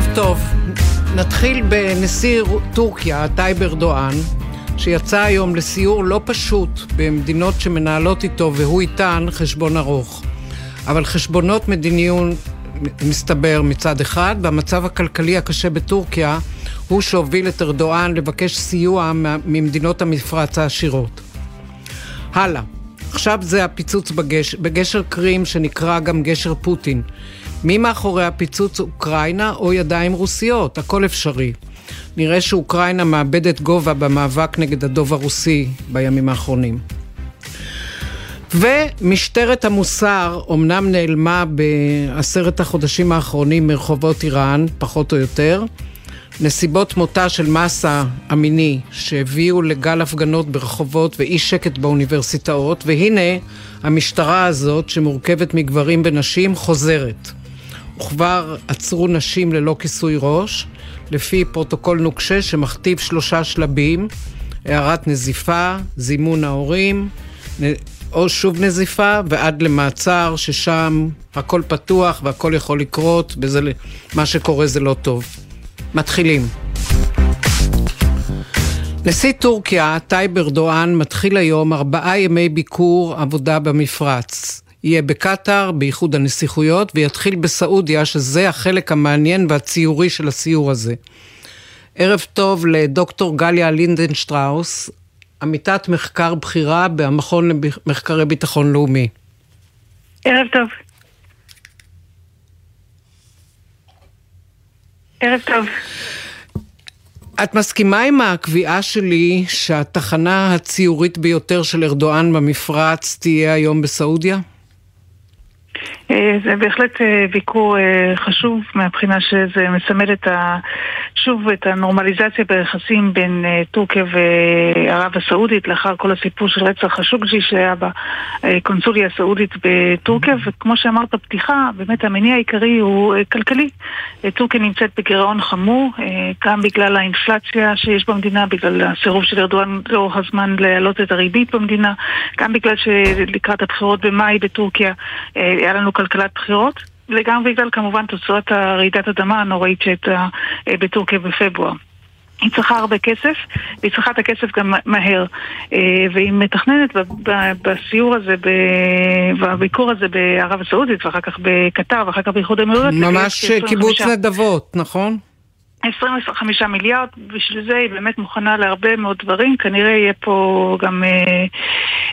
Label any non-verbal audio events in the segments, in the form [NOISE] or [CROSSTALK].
ערב טוב. נתחיל בנשיא טורקיה, טייב ארדואן, שיצא היום לסיור לא פשוט במדינות שמנהלות איתו והוא איתן חשבון ארוך. אבל חשבונות מדיניות מסתבר מצד אחד, והמצב הכלכלי הקשה בטורקיה הוא שהוביל את ארדואן לבקש סיוע ממדינות המפרץ העשירות. הלאה. עכשיו זה הפיצוץ בגשר, בגשר קרים שנקרא גם גשר פוטין. מי מאחורי הפיצוץ אוקראינה או ידיים רוסיות? הכל אפשרי. נראה שאוקראינה מאבדת גובה במאבק נגד הדוב הרוסי בימים האחרונים. ומשטרת המוסר אומנם נעלמה בעשרת החודשים האחרונים מרחובות איראן, פחות או יותר. נסיבות מותה של מסה המיני שהביאו לגל הפגנות ברחובות ואי שקט באוניברסיטאות, והנה המשטרה הזאת, שמורכבת מגברים ונשים, חוזרת. וכבר עצרו נשים ללא כיסוי ראש, לפי פרוטוקול נוקשה שמכתיב שלושה שלבים, הערת נזיפה, זימון ההורים, או שוב נזיפה, ועד למעצר, ששם הכל פתוח והכל יכול לקרות, ומה שקורה זה לא טוב. מתחילים. נשיא טורקיה, טייב ארדואן, מתחיל היום ארבעה ימי ביקור עבודה במפרץ. יהיה בקטאר, באיחוד הנסיכויות, ויתחיל בסעודיה, שזה החלק המעניין והציורי של הסיור הזה. ערב טוב לדוקטור גליה לינדנשטראוס, עמיתת מחקר בכירה במכון למחקרי ביטחון לאומי. ערב טוב. ערב טוב. את מסכימה עם הקביעה שלי שהתחנה הציורית ביותר של ארדואן במפרץ תהיה היום בסעודיה? אה, זה בהחלט אה, ביקור אה, חשוב מהבחינה שזה מסמל את ה... שוב את הנורמליזציה ביחסים בין טורקיה וערב הסעודית לאחר כל הסיפור של רצח השוקג'י שהיה בקונסוליה הסעודית בטורקיה וכמו שאמרת בפתיחה, באמת המניע העיקרי הוא כלכלי. טורקיה נמצאת בגירעון חמור, גם בגלל האינפלציה שיש במדינה, בגלל הסירוב של ארדואן לאורך הזמן להעלות את הריבית במדינה, גם בגלל שלקראת הבחירות במאי בטורקיה היה לנו כלכלת בחירות, וגם בגלל כמובן תוצאות הרעידת אדמה הנוראית שהייתה אה, בטורקיה בפברואר. היא צריכה הרבה כסף, והיא צריכה את הכסף גם מהר. אה, והיא מתכננת בסיור הזה, בביקור הזה בערב הסעודית, ואחר כך בקטר, ואחר כך באיחוד האמירויות. ממש קיבוץ נדבות, נכון? 25 מיליארד, בשביל זה היא באמת מוכנה להרבה מאוד דברים, כנראה יהיה פה גם אה,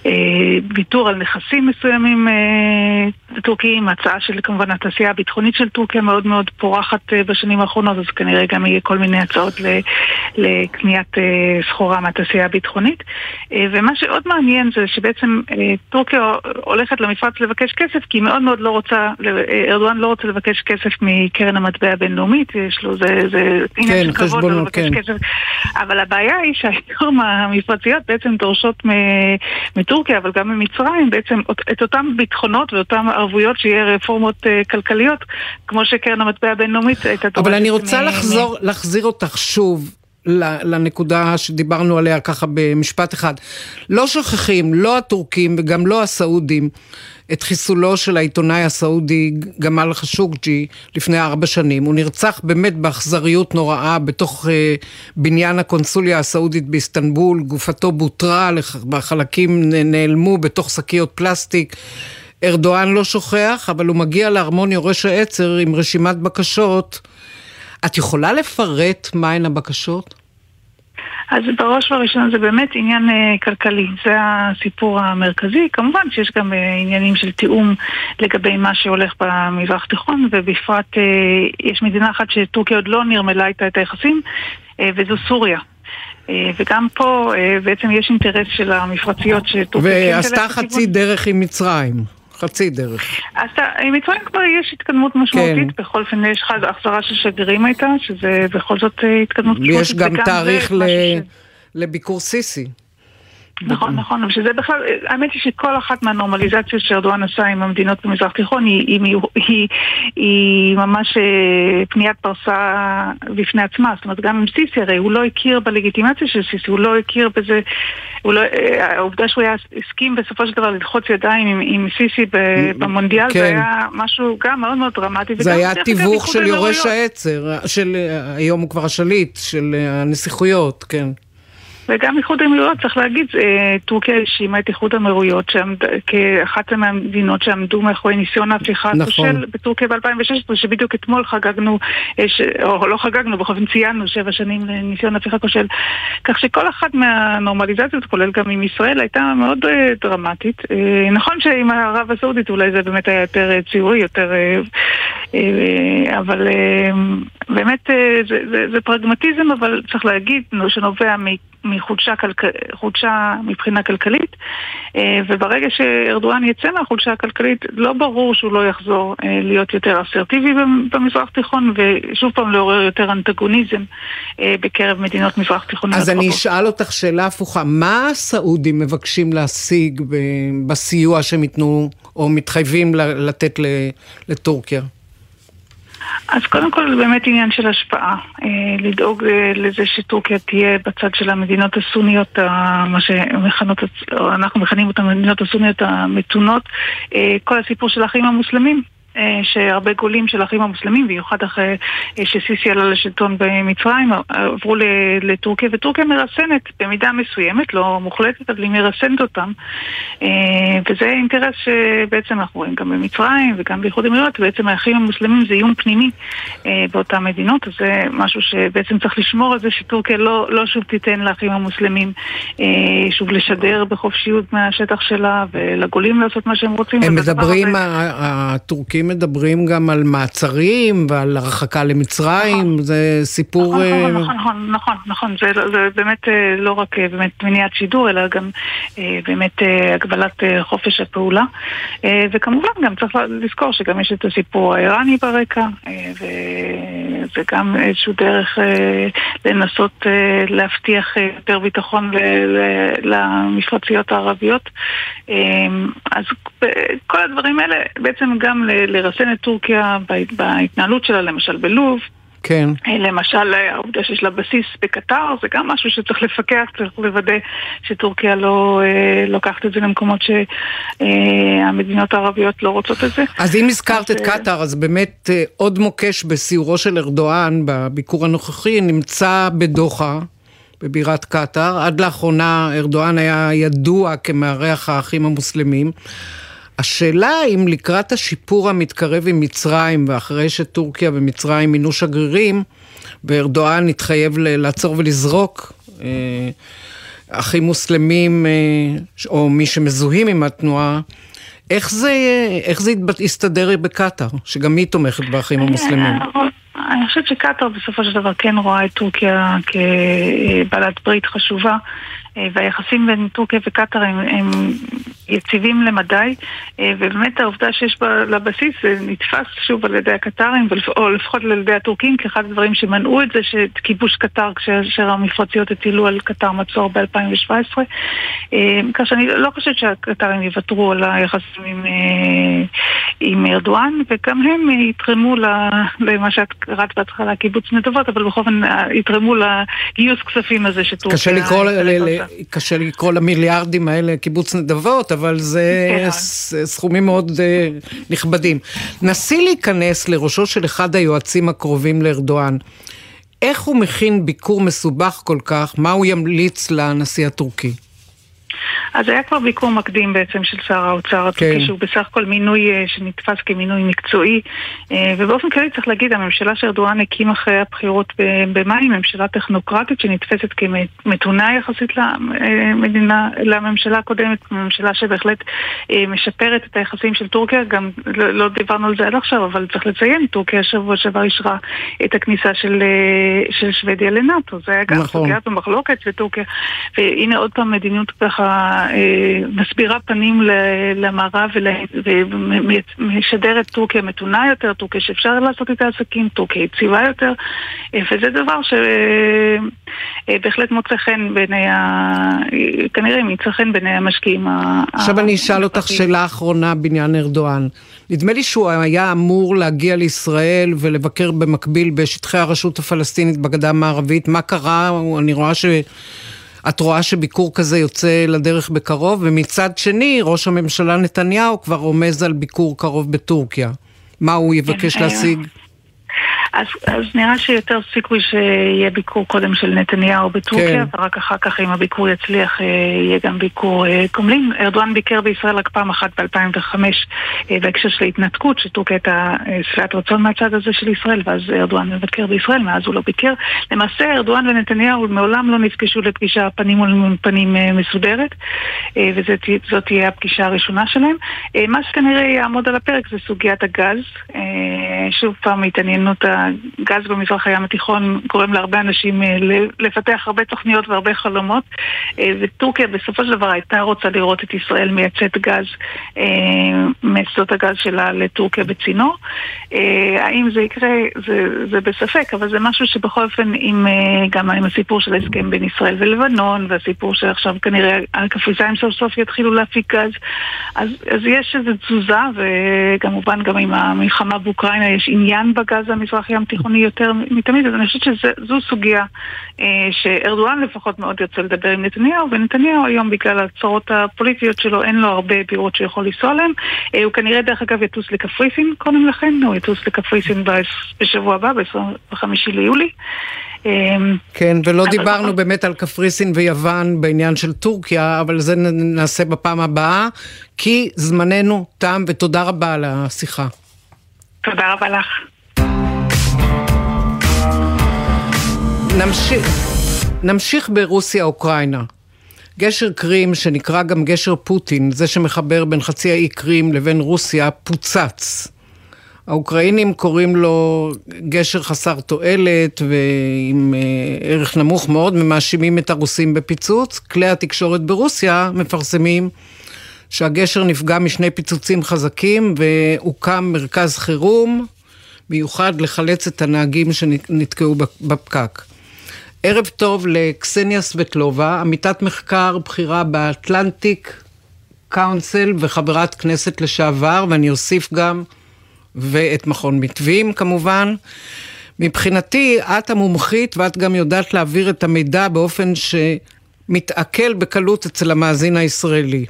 אה, ויתור על נכסים מסוימים אה, טורקיים, הצעה של כמובן התעשייה הביטחונית של טורקיה מאוד מאוד פורחת אה, בשנים האחרונות, אז כנראה גם יהיה כל מיני הצעות ל, לקניית אה, סחורה מהתעשייה הביטחונית. אה, ומה שעוד מעניין זה שבעצם אה, טורקיה הולכת למפרץ לבקש כסף, כי היא מאוד מאוד לא רוצה, אה, ארדואן לא רוצה לבקש כסף מקרן המטבע הבינלאומית, יש לו, זה, זה עניין כן, של כבוד לבקש כן. כסף. אבל הבעיה היא שהיום [LAUGHS] המפרציות בעצם דורשות מטורקיה, אבל גם ממצרים, בעצם את אותן ביטחונות ואותן ערבויות שיהיה רפורמות אה, כלכליות, כמו שקרן המטבע הבינלאומית הייתה דורשת. אבל אני רוצה לחזור, להחזיר אותך שוב. לנקודה שדיברנו עליה ככה במשפט אחד. לא שוכחים, לא הטורקים וגם לא הסעודים, את חיסולו של העיתונאי הסעודי גמל חשוקג'י לפני ארבע שנים. הוא נרצח באמת באכזריות נוראה בתוך uh, בניין הקונסוליה הסעודית באיסטנבול, גופתו בוטרה, בחלקים נעלמו בתוך שקיות פלסטיק. ארדואן לא שוכח, אבל הוא מגיע לארמון יורש העצר עם רשימת בקשות. את יכולה לפרט מהן הבקשות? אז בראש ובראשונה זה באמת עניין uh, כלכלי, זה הסיפור המרכזי. כמובן שיש גם uh, עניינים של תיאום לגבי מה שהולך במזרח התיכון, ובפרט uh, יש מדינה אחת שטורקיה עוד לא נרמלה איתה את היחסים, uh, וזו סוריה. וגם פה בעצם יש אינטרס של המפרציות שטורקיה... ועשתה חצי דרך עם מצרים. חצי דרך. אז עם מצרים כבר יש התקדמות משמעותית, כן. בכל אופן יש לך החזרה של שגרירים הייתה, שזה בכל זאת אה, התקדמות משמעותית. יש גם תאריך ל... ש... לביקור סיסי. נכון, נכון, שזה בכלל, האמת היא שכל אחת מהנורמליזציות שארדואן עשה עם המדינות במזרח התיכון היא, היא, היא, היא ממש אה, פניית פרסה בפני עצמה, זאת אומרת גם עם סיסי הרי הוא לא הכיר בלגיטימציה של סיסי, הוא לא הכיר בזה, לא, אה, העובדה שהוא היה, הסכים בסופו של דבר ללחוץ ידיים עם, עם סיסי במונדיאל, כן. זה היה משהו גם מאוד מאוד דרמטי. זה היה תיווך של יורש העצר, של היום הוא כבר השליט, של הנסיכויות, כן. וגם איחוד האמירויות, צריך להגיד, אה, טורקיה האשימה את איחוד האמירויות כאחת מהמדינות שעמדו מאחורי ניסיון ההפיכה נכון. הכושל בטורקיה ב-2016, שבדיוק אתמול חגגנו, אה, או לא חגגנו, בכל אופן ציינו שבע שנים לניסיון ההפיכה הכושל. כך שכל אחת מהנורמליזציות, כולל גם עם ישראל, הייתה מאוד אה, דרמטית. נכון שעם ערב הסעודית אולי זה באמת היה יותר ציורי, יותר... אבל באמת זה, זה, זה פרגמטיזם, אבל צריך להגיד שנובע מחולשה חולשה מבחינה כלכלית, אה, וברגע שארדואן יצא מהחולשה הכלכלית, לא ברור שהוא לא יחזור אה, להיות יותר אסרטיבי במזרח תיכון, ושוב פעם לעורר יותר אנטגוניזם אה, בקרב מדינות מזרח תיכוניות. אז אני אשאל אותך שאלה הפוכה, מה הסעודים מבקשים להשיג בסיוע שהם ייתנו, או מתחייבים לתת לטורקיה? אז קודם כל זה באמת עניין של השפעה, אה, לדאוג אה, לזה שטורקיה תהיה בצד של המדינות הסוניות, מה שמכנות, אנחנו מכנים אותן המדינות הסוניות המתונות, אה, כל הסיפור של האחים המוסלמים. אה, שהרבה גולים של האחים המוסלמים, במיוחד אחרי אה, שסיסי עלה לשלטון במצרים, עברו לטורקיה, וטורקיה מרסנת במידה מסוימת, לא מוחלטת, אבל היא מרסנת אותם. אה, וזה אינטרס שבעצם אנחנו רואים גם במצרים וגם באיחוד אמירויות, בעצם האחים המוסלמים זה איום פנימי באותן מדינות, אז זה משהו שבעצם צריך לשמור על זה שטורקיה לא, לא שוב תיתן לאחים המוסלמים שוב לשדר בחופשיות מהשטח שלה ולגולים לעשות מה שהם רוצים. הם מדברים, הטורקים מדברים גם על מעצרים ועל הרחקה למצרים, נכון. זה סיפור... נכון, נכון, אה, נכון, נכון, נכון, זה, זה באמת אה, לא רק אה, באמת מניעת שידור, אלא גם באמת הגבלת חופש הפעולה. וכמובן גם צריך לזכור שגם יש את הסיפור האיראני ברקע, וזה גם איזשהו דרך לנסות להבטיח יותר ביטחון למפרציות הערביות. אז כל הדברים האלה בעצם גם לרסן את טורקיה בהתנהלות שלה, למשל בלוב. כן. למשל, העובדה שיש לה בסיס בקטר, זה גם משהו שצריך לפקח, צריך לוודא שטורקיה לא אה, לוקחת את זה למקומות שהמדינות אה, הערביות לא רוצות את זה. אז אם הזכרת אז, את אה, קטר, אז באמת אה, עוד מוקש בסיורו של ארדואן בביקור הנוכחי נמצא בדוחה. בבירת קטאר. עד לאחרונה ארדואן היה ידוע כמארח האחים המוסלמים. השאלה אם לקראת השיפור המתקרב עם מצרים, ואחרי שטורקיה ומצרים מינו שגרירים, וארדואן התחייב לעצור ולזרוק אה, אחים מוסלמים, אה, או מי שמזוהים עם התנועה, איך זה, איך זה יסתדר בקטאר, שגם היא תומכת באחים המוסלמים? אה, אני חושבת שקטאר בסופו של דבר כן רואה את טורקיה כבעלת ברית חשובה. אה, והיחסים בין טורקיה וקטאר הם, הם יציבים למדי, אה, ובאמת העובדה שיש בה לבסיס זה נתפס שוב על ידי הקטרים, או לפחות על ידי הטורקים, כאחד הדברים שמנעו את זה, שכיבוש קטר כאשר המפרציות הטילו על קטר מצור ב-2017. אה, כך שאני לא חושבת שהקטרים יוותרו על היחסים עם, עם ארדואן, וגם הם יתרמו למה שאת קראת בהתחלה, קיבוץ נדבות, אבל בכל אופן יתרמו לגיוס כספים הזה שטורקיה... קשה לקרוא קשה לקרוא למיליארדים האלה קיבוץ נדבות, אבל זה כן. סכומים מאוד אה, נכבדים. נסי להיכנס לראשו של אחד היועצים הקרובים לארדואן. איך הוא מכין ביקור מסובך כל כך? מה הוא ימליץ לנשיא הטורקי? אז היה כבר ביקור מקדים בעצם של שר האוצר כן. שהוא בסך הכל מינוי אה, שנתפס כמינוי מקצועי, אה, ובאופן כללי צריך להגיד, הממשלה שארדואן הקים אחרי הבחירות במאי היא ממשלה טכנוקרטית שנתפסת כמתונה יחסית למדינה, לממשלה הקודמת, ממשלה שבהחלט אה, משפרת את היחסים של טורקיה, גם לא, לא דיברנו על זה עד עכשיו, אבל צריך לציין, טורקיה שבוע שעבר אישרה את הכניסה של, של שוודיה לנאטו, זה היה גם נכון. סוגיה במחלוקת וטורקיה, והנה עוד פעם מדיניות ככה מסבירה פנים למערב ומשדרת טורקיה מתונה יותר, טורקיה שאפשר לעשות איתה עסקים, טורקיה יציבה יותר, וזה דבר שבהחלט מוצא חן בעיני ה... כנראה ימצא חן בעיני המשקיעים. עכשיו אני אשאל אותך שאלה אחרונה בעניין ארדואן. נדמה לי שהוא היה אמור להגיע לישראל ולבקר במקביל בשטחי הרשות הפלסטינית בגדה המערבית. מה קרה? אני רואה ש... את רואה שביקור כזה יוצא לדרך בקרוב, ומצד שני, ראש הממשלה נתניהו כבר רומז על ביקור קרוב בטורקיה. מה הוא יבקש כן, להשיג? אז, אז נראה שיותר סיכוי שיהיה ביקור קודם של נתניהו בטורקיה, כן. ורק אחר כך אם הביקור יצליח אה, יהיה גם ביקור אה, קומלין. ארדואן ביקר בישראל רק פעם אחת ב-2005 אה, בהקשר של ההתנתקות, שטורקיה הייתה שבעת רצון מהצד הזה של ישראל, ואז ארדואן מבקר בישראל, מאז הוא לא ביקר. למעשה ארדואן ונתניהו מעולם לא נפגשו לפגישה פנים מול פנים מסודרת, וזאת תהיה הפגישה הראשונה שלהם. מה שכנראה יעמוד על הפרק זה סוגיית הגז. שוב פעם התעניינות הגז במזרח הים התיכון גורם להרבה אנשים אה, לפתח הרבה תוכניות והרבה חלומות אה, וטורקיה בסופו של דבר הייתה רוצה לראות את ישראל מייצאת גז אה, משדות הגז שלה לטורקיה בצינור. האם זה יקרה? זה, זה בספק, אבל זה משהו שבכל אופן עם, גם עם הסיפור של ההסכם בין ישראל ולבנון והסיפור שעכשיו כנראה הקפריסאים סוף סוף יתחילו להפיק גז אז, אז יש איזו תזוזה וכמובן גם עם המלחמה באוקראינה יש עניין בגז המזרח המזרח ים תיכוני יותר מתמיד, אז אני חושבת שזו סוגיה אה, שארדואן לפחות מאוד יוצא לדבר עם נתניהו, ונתניהו היום בגלל הצרות הפוליטיות שלו אין לו הרבה בירות שיכול לנסוע עליהן. אה, הוא כנראה דרך אגב יטוס לקפריסין קודם לכן, הוא יטוס לקפריסין בשבוע הבא, ב-25 ליולי. אה, כן, ולא דיברנו בכל... באמת על קפריסין ויוון בעניין של טורקיה, אבל זה נעשה בפעם הבאה, כי זמננו תם, ותודה רבה על השיחה. תודה רבה לך. נמשיך, נמשיך ברוסיה-אוקראינה. גשר קרים, שנקרא גם גשר פוטין, זה שמחבר בין חצי האי קרים לבין רוסיה, פוצץ. האוקראינים קוראים לו גשר חסר תועלת ועם אה, ערך נמוך מאוד, ומאשימים את הרוסים בפיצוץ. כלי התקשורת ברוסיה מפרסמים שהגשר נפגע משני פיצוצים חזקים והוקם מרכז חירום מיוחד לחלץ את הנהגים שנתקעו בפקק. ערב טוב לקסניה סבטלובה, עמיתת מחקר בכירה באטלנטיק קאונסל וחברת כנסת לשעבר, ואני אוסיף גם, ואת מכון מתווים כמובן. מבחינתי, את המומחית ואת גם יודעת להעביר את המידע באופן שמתעכל בקלות אצל המאזין הישראלי.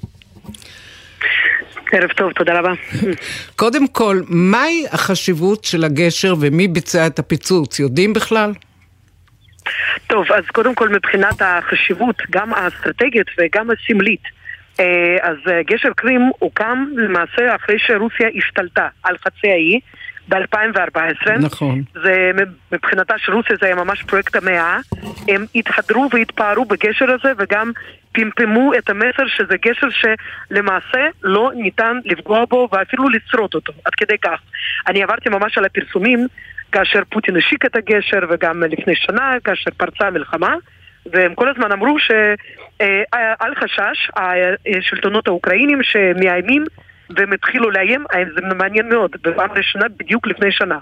ערב טוב, תודה רבה. קודם כל, מהי החשיבות של הגשר ומי ביצע את הפיצוץ? יודעים בכלל? טוב, אז קודם כל מבחינת החשיבות, גם האסטרטגית וגם הסמלית, אה, אז אה, גשר קרים הוקם למעשה אחרי שרוסיה השתלטה על חצי האי ב-2014. נכון. זה, מבחינתה של רוסיה זה היה ממש פרויקט המאה. הם התהדרו והתפארו בגשר הזה וגם פמפמו את המסר שזה גשר שלמעשה לא ניתן לפגוע בו ואפילו לצרות אותו, עד כדי כך. אני עברתי ממש על הפרסומים כאשר פוטין השיק את הגשר וגם לפני שנה כאשר פרצה המלחמה והם כל הזמן אמרו שאל חשש, השלטונות האוקראינים שמאיימים והם התחילו לאיים, זה מעניין מאוד, בפעם ראשונה בדיוק לפני שנה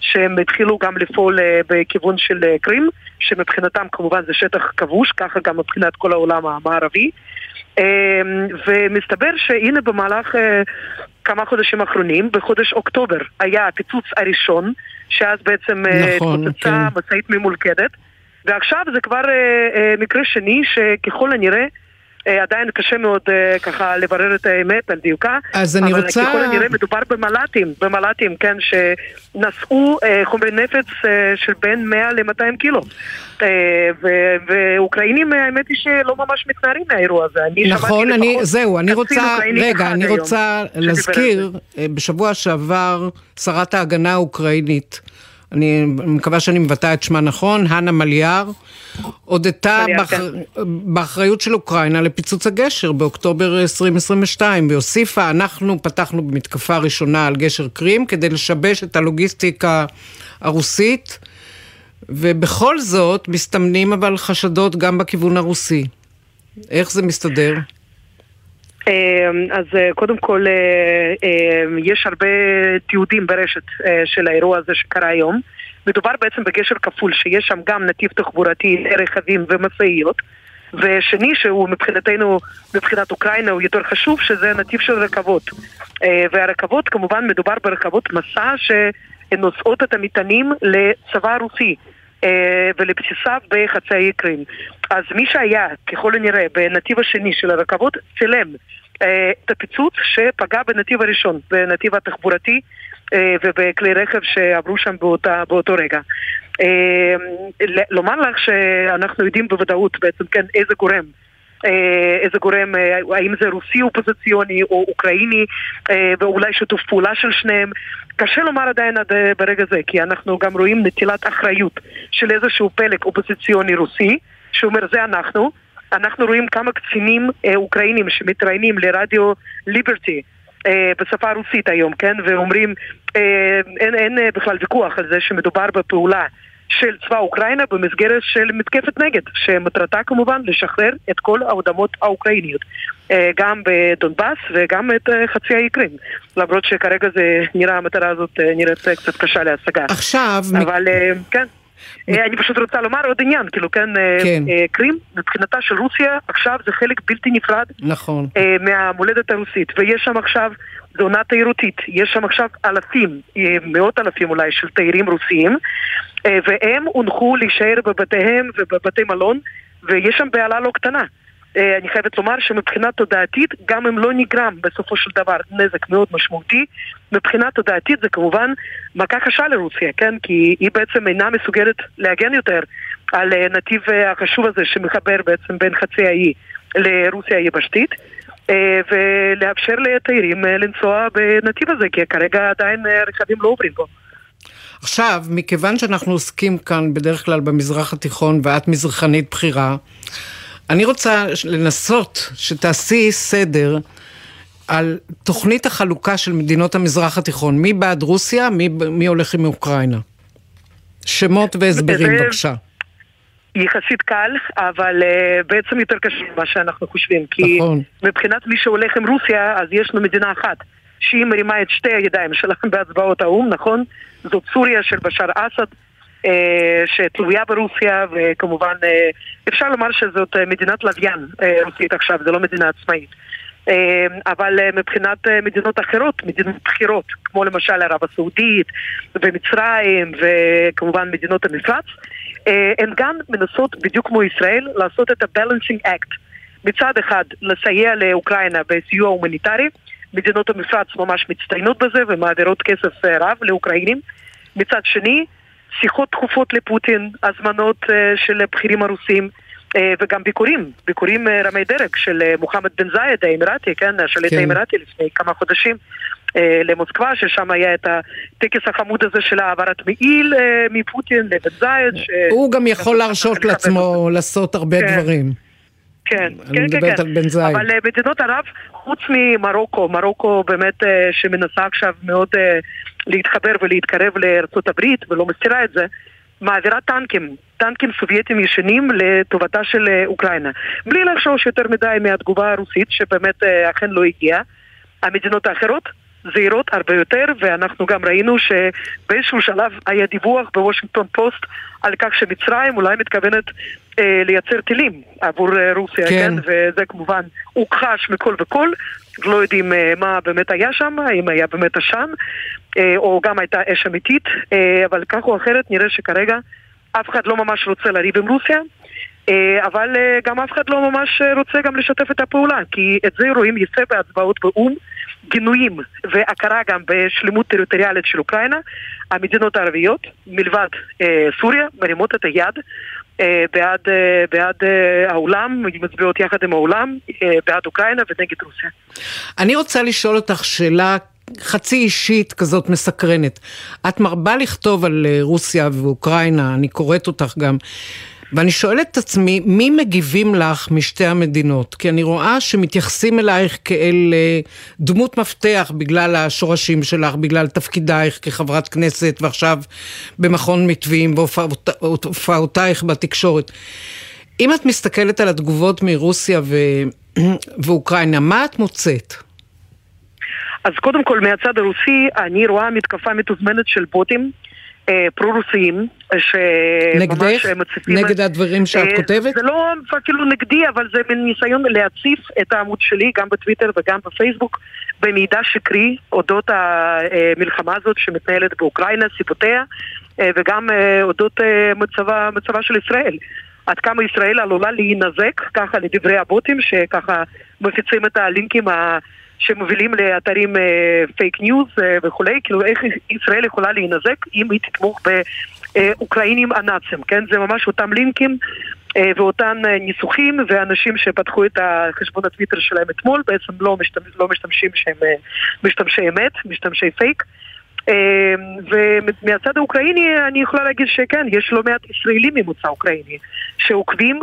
שהם התחילו גם לפעול אה, בכיוון של אה, קרים שמבחינתם כמובן זה שטח כבוש, ככה גם מבחינת כל העולם המערבי. ומסתבר שהנה במהלך אה, כמה חודשים אחרונים, בחודש אוקטובר היה הפיצוץ הראשון שאז בעצם נכון, התפוצצה כן. משאית ממולכדת ועכשיו זה כבר מקרה שני שככל הנראה אה, עדיין קשה מאוד אה, ככה לברר את האמת על דיוקה. אז אני אבל רוצה... אבל ככל הנראה מדובר במל"טים, במל"טים, כן, שנשאו אה, חומרי נפץ של בין 100 ל-200 קילו. ואוקראינים, האמת היא שלא ממש מתנערים מהאירוע הזה. נכון, אני, זהו, אני רוצה, רגע, אני רוצה להזכיר, בשבוע שעבר שרת ההגנה האוקראינית, אני מקווה שאני מבטאה את שמה נכון, הנה מליאר, הודתה באח... כן. באחריות של אוקראינה לפיצוץ הגשר באוקטובר 2022, והוסיפה, אנחנו פתחנו במתקפה ראשונה על גשר קרים כדי לשבש את הלוגיסטיקה הרוסית, ובכל זאת מסתמנים אבל חשדות גם בכיוון הרוסי. איך זה מסתדר? אז קודם כל, יש הרבה תיעודים ברשת של האירוע הזה שקרה היום. מדובר בעצם בגשר כפול, שיש שם גם נתיב תחבורתי לרכבים ומשאיות. ושני שהוא מבחינתנו, מבחינת אוקראינה הוא יותר חשוב, שזה נתיב של רכבות. והרכבות, כמובן מדובר ברכבות מסע שנושאות את המטענים לצבא הרוסי. ולבסיסיו בחצי האי קרים. אז מי שהיה, ככל הנראה, בנתיב השני של הרכבות, צילם את הפיצוץ שפגע בנתיב הראשון, בנתיב התחבורתי ובכלי רכב שעברו שם באותה, באותו רגע. לומר לך שאנחנו יודעים בוודאות בעצם כן איזה גורם איזה גורם, האם זה רוסי אופוזיציוני או אוקראיני ואולי שיתוף פעולה של שניהם קשה לומר עדיין עד ברגע זה כי אנחנו גם רואים נטילת אחריות של איזשהו פלג אופוזיציוני רוסי שאומר זה אנחנו אנחנו רואים כמה קצינים אוקראינים שמתראיינים לרדיו ליברטי בשפה הרוסית היום, כן? ואומרים, אין, אין בכלל ויכוח על זה שמדובר בפעולה של צבא אוקראינה במסגרת של מתקפת נגד, שמטרתה כמובן לשחרר את כל האדמות האוקראיניות, גם בדונבאס וגם את חצי האי קרים, למרות שכרגע זה נראה, המטרה הזאת נראית קצת קשה להשגה. עכשיו... אבל מ... כן. אני פשוט רוצה לומר עוד עניין, כאילו כן, כן. קרים מבחינתה של רוסיה עכשיו זה חלק בלתי נפרד נכון. מהמולדת הרוסית ויש שם עכשיו זונה תיירותית, יש שם עכשיו אלפים, מאות אלפים אולי של תיירים רוסיים והם הונחו להישאר בבתיהם ובבתי מלון ויש שם בהלה לא קטנה אני חייבת לומר שמבחינה תודעתית, גם אם לא נגרם בסופו של דבר נזק מאוד משמעותי, מבחינה תודעתית זה כמובן מכה קשה לרוסיה, כן? כי היא בעצם אינה מסוגלת להגן יותר על נתיב החשוב הזה שמחבר בעצם בין חצי האי לרוסיה היבשתית. ולאפשר לתיירים לנסוע בנתיב הזה, כי כרגע עדיין רכבים לא עוברים בו. עכשיו, מכיוון שאנחנו עוסקים כאן בדרך כלל במזרח התיכון ואת מזרחנית בכירה, אני רוצה לנסות שתעשי סדר על תוכנית החלוקה של מדינות המזרח התיכון. מי בעד רוסיה, מי, מי הולך עם אוקראינה? שמות והסברים, בבקשה. יחסית קל, אבל uh, בעצם יותר קשה ממה שאנחנו חושבים. כי נכון. מבחינת מי שהולך עם רוסיה, אז יש לנו מדינה אחת, שהיא מרימה את שתי הידיים שלה [LAUGHS] בהצבעות האו"ם, נכון? זאת סוריה של בשאר אסד. אה, שתלויה ברוסיה, וכמובן אה, אפשר לומר שזאת אה, מדינת לוויין רוסית עכשיו, זה לא מדינה עצמאית. אבל מבחינת מדינות אחרות, מדינות בכירות, כמו למשל ערב הסעודית ומצרים וכמובן מדינות המפרץ, הן גם מנסות, בדיוק כמו ישראל, לעשות את ה-balancing act. מצד אחד, לסייע לאוקראינה בסיוע הומניטרי, מדינות המפרץ ממש מצטיינות בזה ומעבירות כסף רב לאוקראינים. מצד שני, שיחות תכופות לפוטין, הזמנות uh, של בכירים הרוסים uh, וגם ביקורים, ביקורים uh, רמי דרג של מוחמד בן זייד האמירתי, כן, השליט כן. האמירתי לפני כמה חודשים למוסקבה, ששם היה את הטקס החמוד הזה של העברת מעיל מפוטין לבן זייד. ש... הוא גם יכול להרשות לעצמו לעשות הרבה כן. דברים. כן, כן, כן, כן. אבל מדינות ערב, חוץ ממרוקו, מרוקו באמת שמנסה עכשיו מאוד להתחבר ולהתקרב לארצות הברית ולא מסתירה את זה, מעבירה טנקים, טנקים סובייטים ישנים לטובתה של אה, אוקראינה. בלי לחשוש יותר מדי מהתגובה הרוסית שבאמת אה, אכן לא הגיעה. המדינות האחרות זהירות הרבה יותר, ואנחנו גם ראינו שבאיזשהו שלב היה דיווח בוושינגטון פוסט על כך שמצרים אולי מתכוונת אה, לייצר טילים עבור אה, רוסיה, כן. כן? וזה כמובן הוכחש מכל וכל, לא יודעים אה, מה באמת היה שם, אם היה באמת עשן, אה, או גם הייתה אש אמיתית, אה, אבל כך או אחרת נראה שכרגע אף אחד לא ממש רוצה לריב עם רוסיה. אבל גם אף אחד לא ממש רוצה גם לשתף את הפעולה, כי את זה רואים יפה בהצבעות באו"ם, גינויים והכרה גם בשלמות טריטוריאלית של אוקראינה. המדינות הערביות, מלבד אה, סוריה, מרימות את היד בעד, אה, בעד אה, העולם, מצביעות יחד עם העולם, אה, בעד אוקראינה ונגד רוסיה. אני רוצה לשאול אותך שאלה חצי אישית כזאת מסקרנת. את מרבה לכתוב על אה, רוסיה ואוקראינה, אני קוראת אותך גם. ואני שואלת את עצמי, מי מגיבים לך משתי המדינות? כי אני רואה שמתייחסים אלייך כאל אה, דמות מפתח בגלל השורשים שלך, בגלל תפקידייך כחברת כנסת, ועכשיו במכון מתווים והופעותייך בתקשורת. אם את מסתכלת על התגובות מרוסיה ו... [CLEARS THROAT] ואוקראינה. מה את מוצאת? אז קודם כל, מהצד הרוסי, אני רואה מתקפה מתוזמנת של בוטים. אה, פרו-רוסיים, שממש מציפים... נגד הדברים שאת אה, כותבת? זה לא אפילו נגדי, אבל זה מין ניסיון להציף את העמוד שלי, גם בטוויטר וגם בפייסבוק, במידע שקרי אודות המלחמה הזאת שמתנהלת באוקראינה, סיבותיה, אה, וגם אודות מצבה, מצבה של ישראל. עד כמה ישראל עלולה להינזק, ככה לדברי הבוטים, שככה מפיצים את הלינקים ה... שמובילים לאתרים פייק ניוז וכולי, כאילו איך ישראל יכולה להינזק אם היא תתמוך באוקראינים הנאצים, כן? זה ממש אותם לינקים uh, ואותן uh, ניסוחים, ואנשים שפתחו את החשבון הטוויטר שלהם אתמול בעצם לא, משתמש, לא משתמשים שהם משתמשי אמת, משתמשי פייק. ומהצד האוקראיני אני יכולה להגיד שכן, יש לא מעט ישראלים ממוצא אוקראיני שעוקבים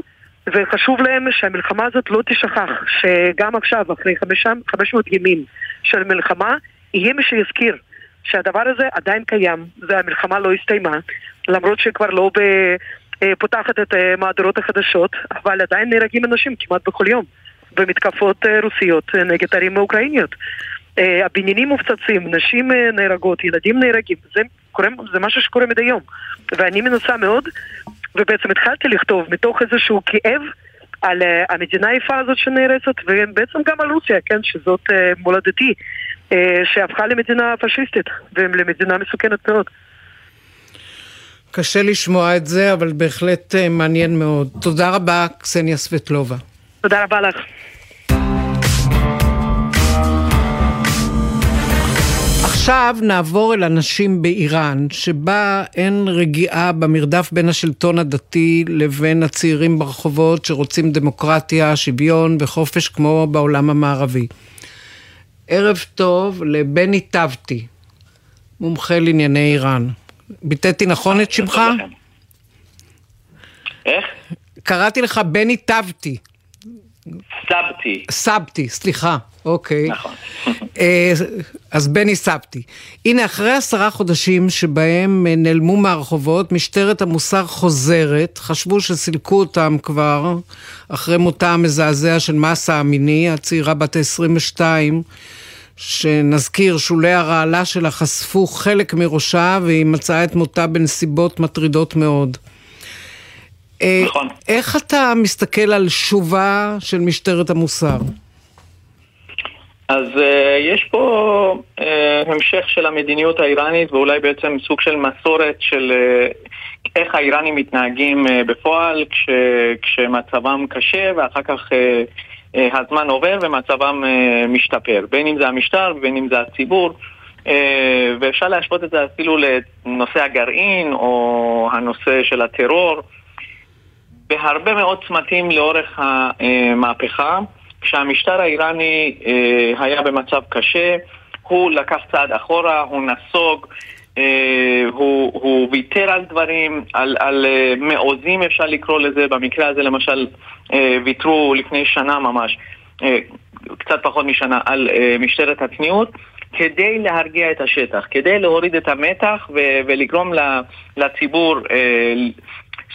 וחשוב להם שהמלחמה הזאת לא תשכח, שגם עכשיו, אחרי 500 ימים של מלחמה, יהיה מי שיזכיר שהדבר הזה עדיין קיים, והמלחמה לא הסתיימה, למרות שכבר לא ב... אה, פותחת את אה, מהדורות החדשות, אבל עדיין נהרגים אנשים כמעט בכל יום במתקפות אה, רוסיות נגד ערים אוקראיניות. הבניינים מופצצים, נשים נהרגות, ילדים נהרגים, זה, קורה, זה משהו שקורה מדי יום. ואני מנסה מאוד ובעצם התחלתי לכתוב מתוך איזשהו כאב על uh, המדינה היפה הזאת שנהרסת, ובעצם גם על רוסיה, כן, שזאת uh, מולדתי, uh, שהפכה למדינה פשיסטית ולמדינה מסוכנת מאוד. קשה לשמוע את זה, אבל בהחלט מעניין מאוד. תודה רבה, קסניה סבטלובה. תודה רבה לך. עכשיו נעבור אל אנשים באיראן, שבה אין רגיעה במרדף בין השלטון הדתי לבין הצעירים ברחובות שרוצים דמוקרטיה, שוויון וחופש כמו בעולם המערבי. ערב טוב לבני טבתי, מומחה לענייני איראן. ביטאתי נכון את שמך? איך? קראתי לך בני טבתי. סבתי. סבתי, סליחה, אוקיי. נכון. [LAUGHS] אה, אז בני סבתי. הנה, אחרי עשרה חודשים שבהם אה, נעלמו מהרחובות, משטרת המוסר חוזרת, חשבו שסילקו אותם כבר, אחרי מותה המזעזע של מסה המיני, הצעירה בת 22, שנזכיר, שולי הרעלה שלה חשפו חלק מראשה, והיא מצאה את מותה בנסיבות מטרידות מאוד. אה, נכון. איך אתה מסתכל על שובה של משטרת המוסר? אז uh, יש פה uh, המשך של המדיניות האיראנית ואולי בעצם סוג של מסורת של uh, איך האיראנים מתנהגים uh, בפועל כש, כשמצבם קשה ואחר כך uh, uh, הזמן עובר ומצבם uh, משתפר, בין אם זה המשטר ובין אם זה הציבור. Uh, ואפשר להשוות את זה אפילו לנושא הגרעין או הנושא של הטרור. בהרבה מאוד צמתים לאורך המהפכה, כשהמשטר האיראני אה, היה במצב קשה, הוא לקח צעד אחורה, הוא נסוג, אה, הוא, הוא ויתר על דברים, על, על אה, מעוזים אפשר לקרוא לזה, במקרה הזה למשל ויתרו לפני שנה ממש, קצת פחות משנה, על משטרת הצניעות. כדי להרגיע את השטח, כדי להוריד את המתח ו- ולגרום לציבור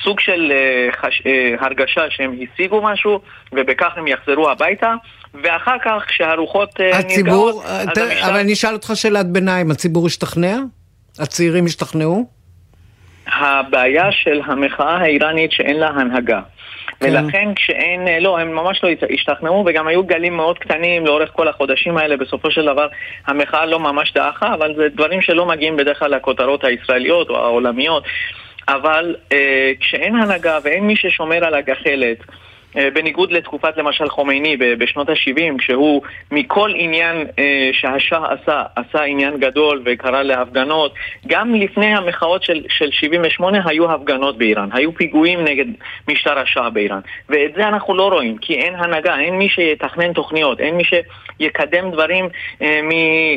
סוג של uh, חש, uh, הרגשה שהם השיגו משהו ובכך הם יחזרו הביתה ואחר כך כשהרוחות הציבור, נרגעות... ת, המשטר... אבל אני אשאל אותך שאלת ביניים, הציבור השתכנע? הצעירים השתכנעו? הבעיה של המחאה האיראנית שאין לה הנהגה. כן. ולכן כשאין, לא, הם ממש לא השתכנעו וגם היו גלים מאוד קטנים לאורך כל החודשים האלה, בסופו של דבר המחאה לא ממש דעכה, אבל זה דברים שלא מגיעים בדרך כלל לכותרות הישראליות או העולמיות. אבל אה, כשאין הנהגה ואין מי ששומר על הגחלת, בניגוד לתקופת למשל חומייני בשנות ה-70, כשהוא מכל עניין אה, שהשאה עשה, עשה עניין גדול וקרא להפגנות, גם לפני המחאות של, של 78 היו הפגנות באיראן, היו פיגועים נגד משטר השאה באיראן. ואת זה אנחנו לא רואים, כי אין הנהגה, אין מי שיתכנן תוכניות, אין מי שיקדם דברים אה,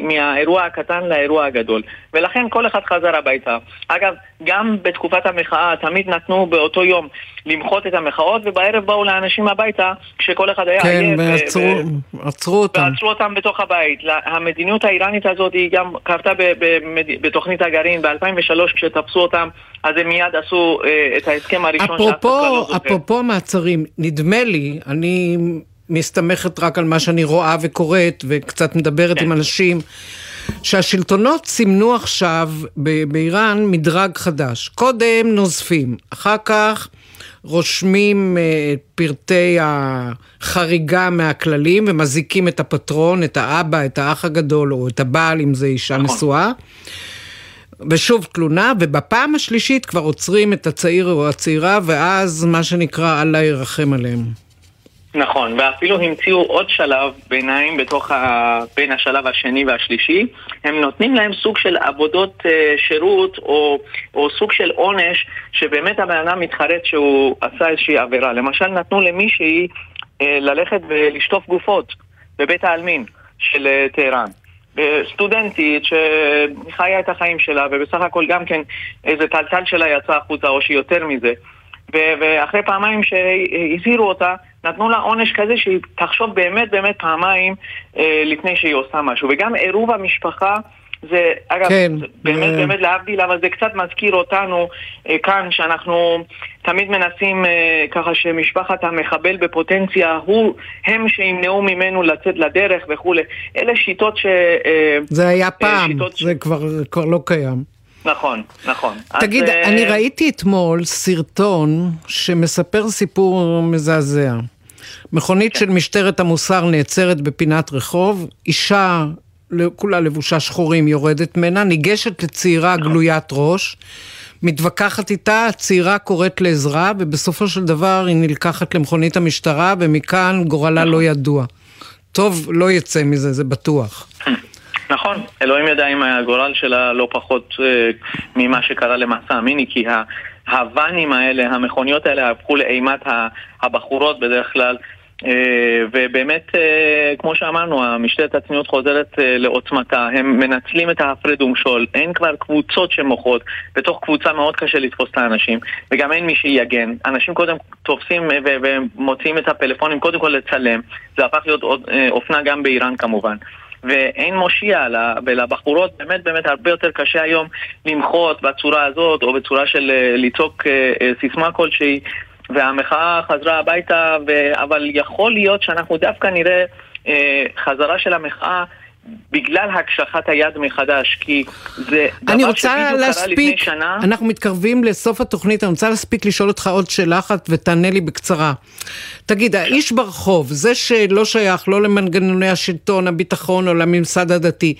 מהאירוע הקטן לאירוע הגדול. ולכן כל אחד חזר הביתה. אגב, גם בתקופת המחאה תמיד נתנו באותו יום למחות את המחאות, ובערב באו לאנשים הביתה כשכל אחד היה כן. כן, ועצרו אותם. ועצרו אותם בתוך הבית. המדיניות האיראנית הזאת היא גם קרתה בתוכנית הגרעין ב-2003 כשתפסו אותם, אז הם מיד עשו אה, את ההסכם הראשון אחד לא. אפרופו מעצרים, נדמה לי, אני מסתמכת רק על מה שאני רואה וקוראת וקצת מדברת עם אנשים, שהשלטונות סימנו עכשיו באיראן מדרג חדש. קודם נוזפים, אחר כך רושמים את אה, פרטי החריגה מהכללים ומזיקים את הפטרון, את האבא, את האח הגדול או את הבעל אם זה אישה נכון. נשואה. ושוב תלונה, ובפעם השלישית כבר עוצרים את הצעיר או הצעירה, ואז מה שנקרא, אללה ירחם עליהם. נכון, ואפילו המציאו עוד שלב ביניים בתוך ה... בין השלב השני והשלישי. הם נותנים להם סוג של עבודות uh, שירות או, או סוג של עונש שבאמת הבן אדם מתחרט שהוא עשה איזושהי עבירה. למשל, נתנו למישהי uh, ללכת ולשטוף גופות בבית העלמין של uh, טהרן. סטודנטית שחיה את החיים שלה ובסך הכל גם כן איזה טלטל שלה יצא החוצה או שיותר מזה ואחרי פעמיים שהזהירו אותה נתנו לה עונש כזה שהיא תחשוב באמת באמת פעמיים אה, לפני שהיא עושה משהו. וגם עירוב המשפחה זה, אגב, כן, באמת ו... באמת להבדיל, אבל זה קצת מזכיר אותנו אה, כאן, שאנחנו תמיד מנסים אה, ככה שמשפחת המחבל בפוטנציה, הוא, הם שימנעו ממנו לצאת לדרך וכולי. אלה שיטות ש... אה, זה היה אה, פעם, זה ש... כבר, כבר לא קיים. נכון, נכון. תגיד, אז, אני אה, ראיתי אתמול סרטון שמספר סיפור מזעזע. מכונית כן. של משטרת המוסר נעצרת בפינת רחוב, אישה, כולה לבושה שחורים, יורדת ממנה, ניגשת לצעירה נכון. גלוית ראש, מתווכחת איתה, הצעירה קוראת לעזרה, ובסופו של דבר היא נלקחת למכונית המשטרה, ומכאן גורלה נכון. לא ידוע. טוב, לא יצא מזה, זה בטוח. [LAUGHS] נכון, אלוהים ידע אם הגורל שלה לא פחות אה, ממה שקרה למסע המיני, כי הוואנים האלה, המכוניות האלה הפכו לאימת הבחורות בדרך כלל. אה, ובאמת, אה, כמו שאמרנו, המשטרת הצניעות חוזרת אה, לעוצמתה, הם מנצלים את ההפרד ומשול, אין כבר קבוצות שמוכרות, בתוך קבוצה מאוד קשה לתפוס את האנשים, וגם אין מי שיגן. אנשים קודם תופסים ומוציאים את הפלאפונים קודם כל לצלם, זה הפך להיות אופנה גם באיראן כמובן. ואין מושיע, ולבחורות באמת באמת הרבה יותר קשה היום למחות בצורה הזאת, או בצורה של לצעוק סיסמה כלשהי. והמחאה חזרה הביתה, ו... אבל יכול להיות שאנחנו דווקא נראה אה, חזרה של המחאה בגלל הקשחת היד מחדש, כי זה דבר שבדיוק קרה לפני שנה. אנחנו מתקרבים לסוף התוכנית, אני רוצה להספיק לשאול אותך עוד שאלה אחת ותענה לי בקצרה. תגיד, האיש ברחוב, זה שלא שייך לא למנגנוני השלטון, הביטחון או לממסד הדתי,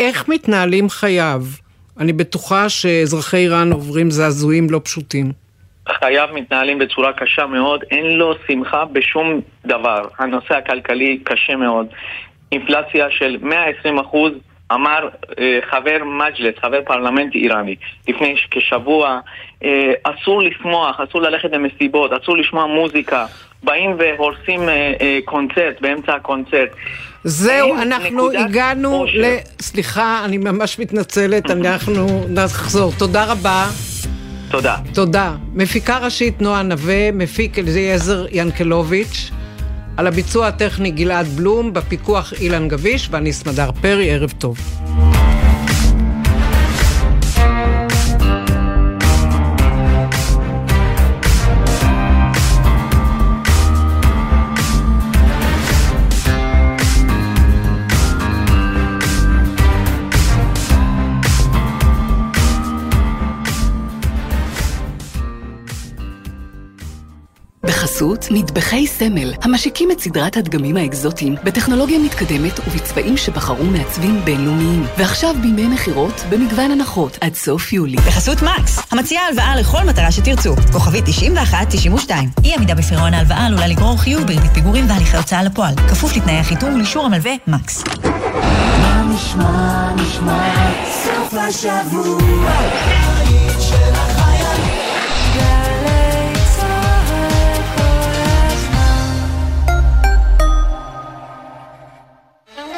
איך מתנהלים חייו? אני בטוחה שאזרחי איראן עוברים זעזועים לא פשוטים. חייו מתנהלים בצורה קשה מאוד, אין לו שמחה בשום דבר. הנושא הכלכלי קשה מאוד. אינפלציה של 120 אחוז, אמר אה, חבר מג'לס, חבר פרלמנט איראני, לפני כשבוע, אה, אסור לשמוח, אסור ללכת למסיבות, אסור לשמוע מוזיקה. באים והורסים אה, אה, קונצרט באמצע הקונצרט. זהו, אנחנו הגענו ל... סליחה, אני ממש מתנצלת, אנחנו נחזור. תודה רבה. תודה. תודה. מפיקה ראשית נועה נווה, מפיק אליעזר ינקלוביץ', על הביצוע הטכני גלעד בלום, בפיקוח אילן גביש ואני סמדר פרי, ערב טוב. בחסות מטבחי סמל, המשיקים את סדרת הדגמים האקזוטיים בטכנולוגיה מתקדמת ובצבעים שבחרו מעצבים בינלאומיים. ועכשיו בימי מכירות במגוון הנחות עד סוף יולי. בחסות מקס, המציעה הלוואה לכל מטרה שתרצו. כוכבית 91-92. אי עמידה בפירעון ההלוואה עלולה לגרור חיוב בריבית פיגורים והליכי הוצאה לפועל. כפוף לתנאי החיתום ולאישור המלווה מקס. מה נשמע, נשמע, סוף השבוע.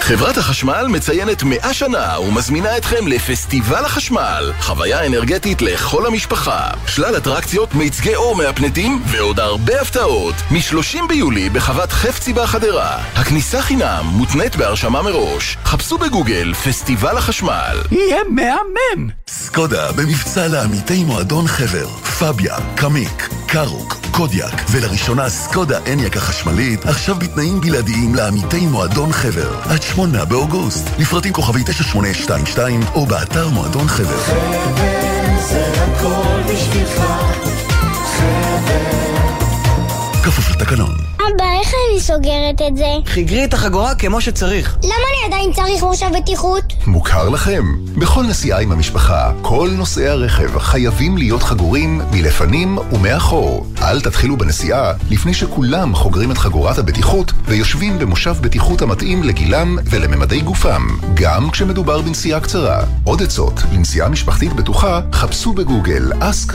חברת החשמל מציינת 100 שנה ומזמינה אתכם לפסטיבל החשמל, חוויה אנרגטית לכל המשפחה, שלל אטרקציות, מיצגי אור מהפנטים ועוד הרבה הפתעות. מ-30 ביולי בחוות חפצי בחדרה. הכניסה חינם מותנית בהרשמה מראש. חפשו בגוגל פסטיבל החשמל. יהיה מהמם! סקודה במבצע לעמיתי מועדון חבר. פביה, קמיק, קארוק, קודיאק, ולראשונה סקודה אניאק החשמלית, עכשיו בתנאים בלעדיים לעמיתי מועדון חבר. עד שמונה באוגוסט. לפרטים כוכבי 9822 או באתר מועדון חבר. חבר זה הכל בשבילך. חבר. כפוף לתקנון. אני סוגרת את זה? חיגרי את החגורה כמו שצריך. למה אני עדיין צריך מושב בטיחות? מוכר לכם? בכל נסיעה עם המשפחה, כל נוסעי הרכב חייבים להיות חגורים מלפנים ומאחור. אל תתחילו בנסיעה לפני שכולם חוגרים את חגורת הבטיחות ויושבים במושב בטיחות המתאים לגילם ולממדי גופם, גם כשמדובר בנסיעה קצרה. עוד עצות לנסיעה משפחתית בטוחה, חפשו בגוגל אסק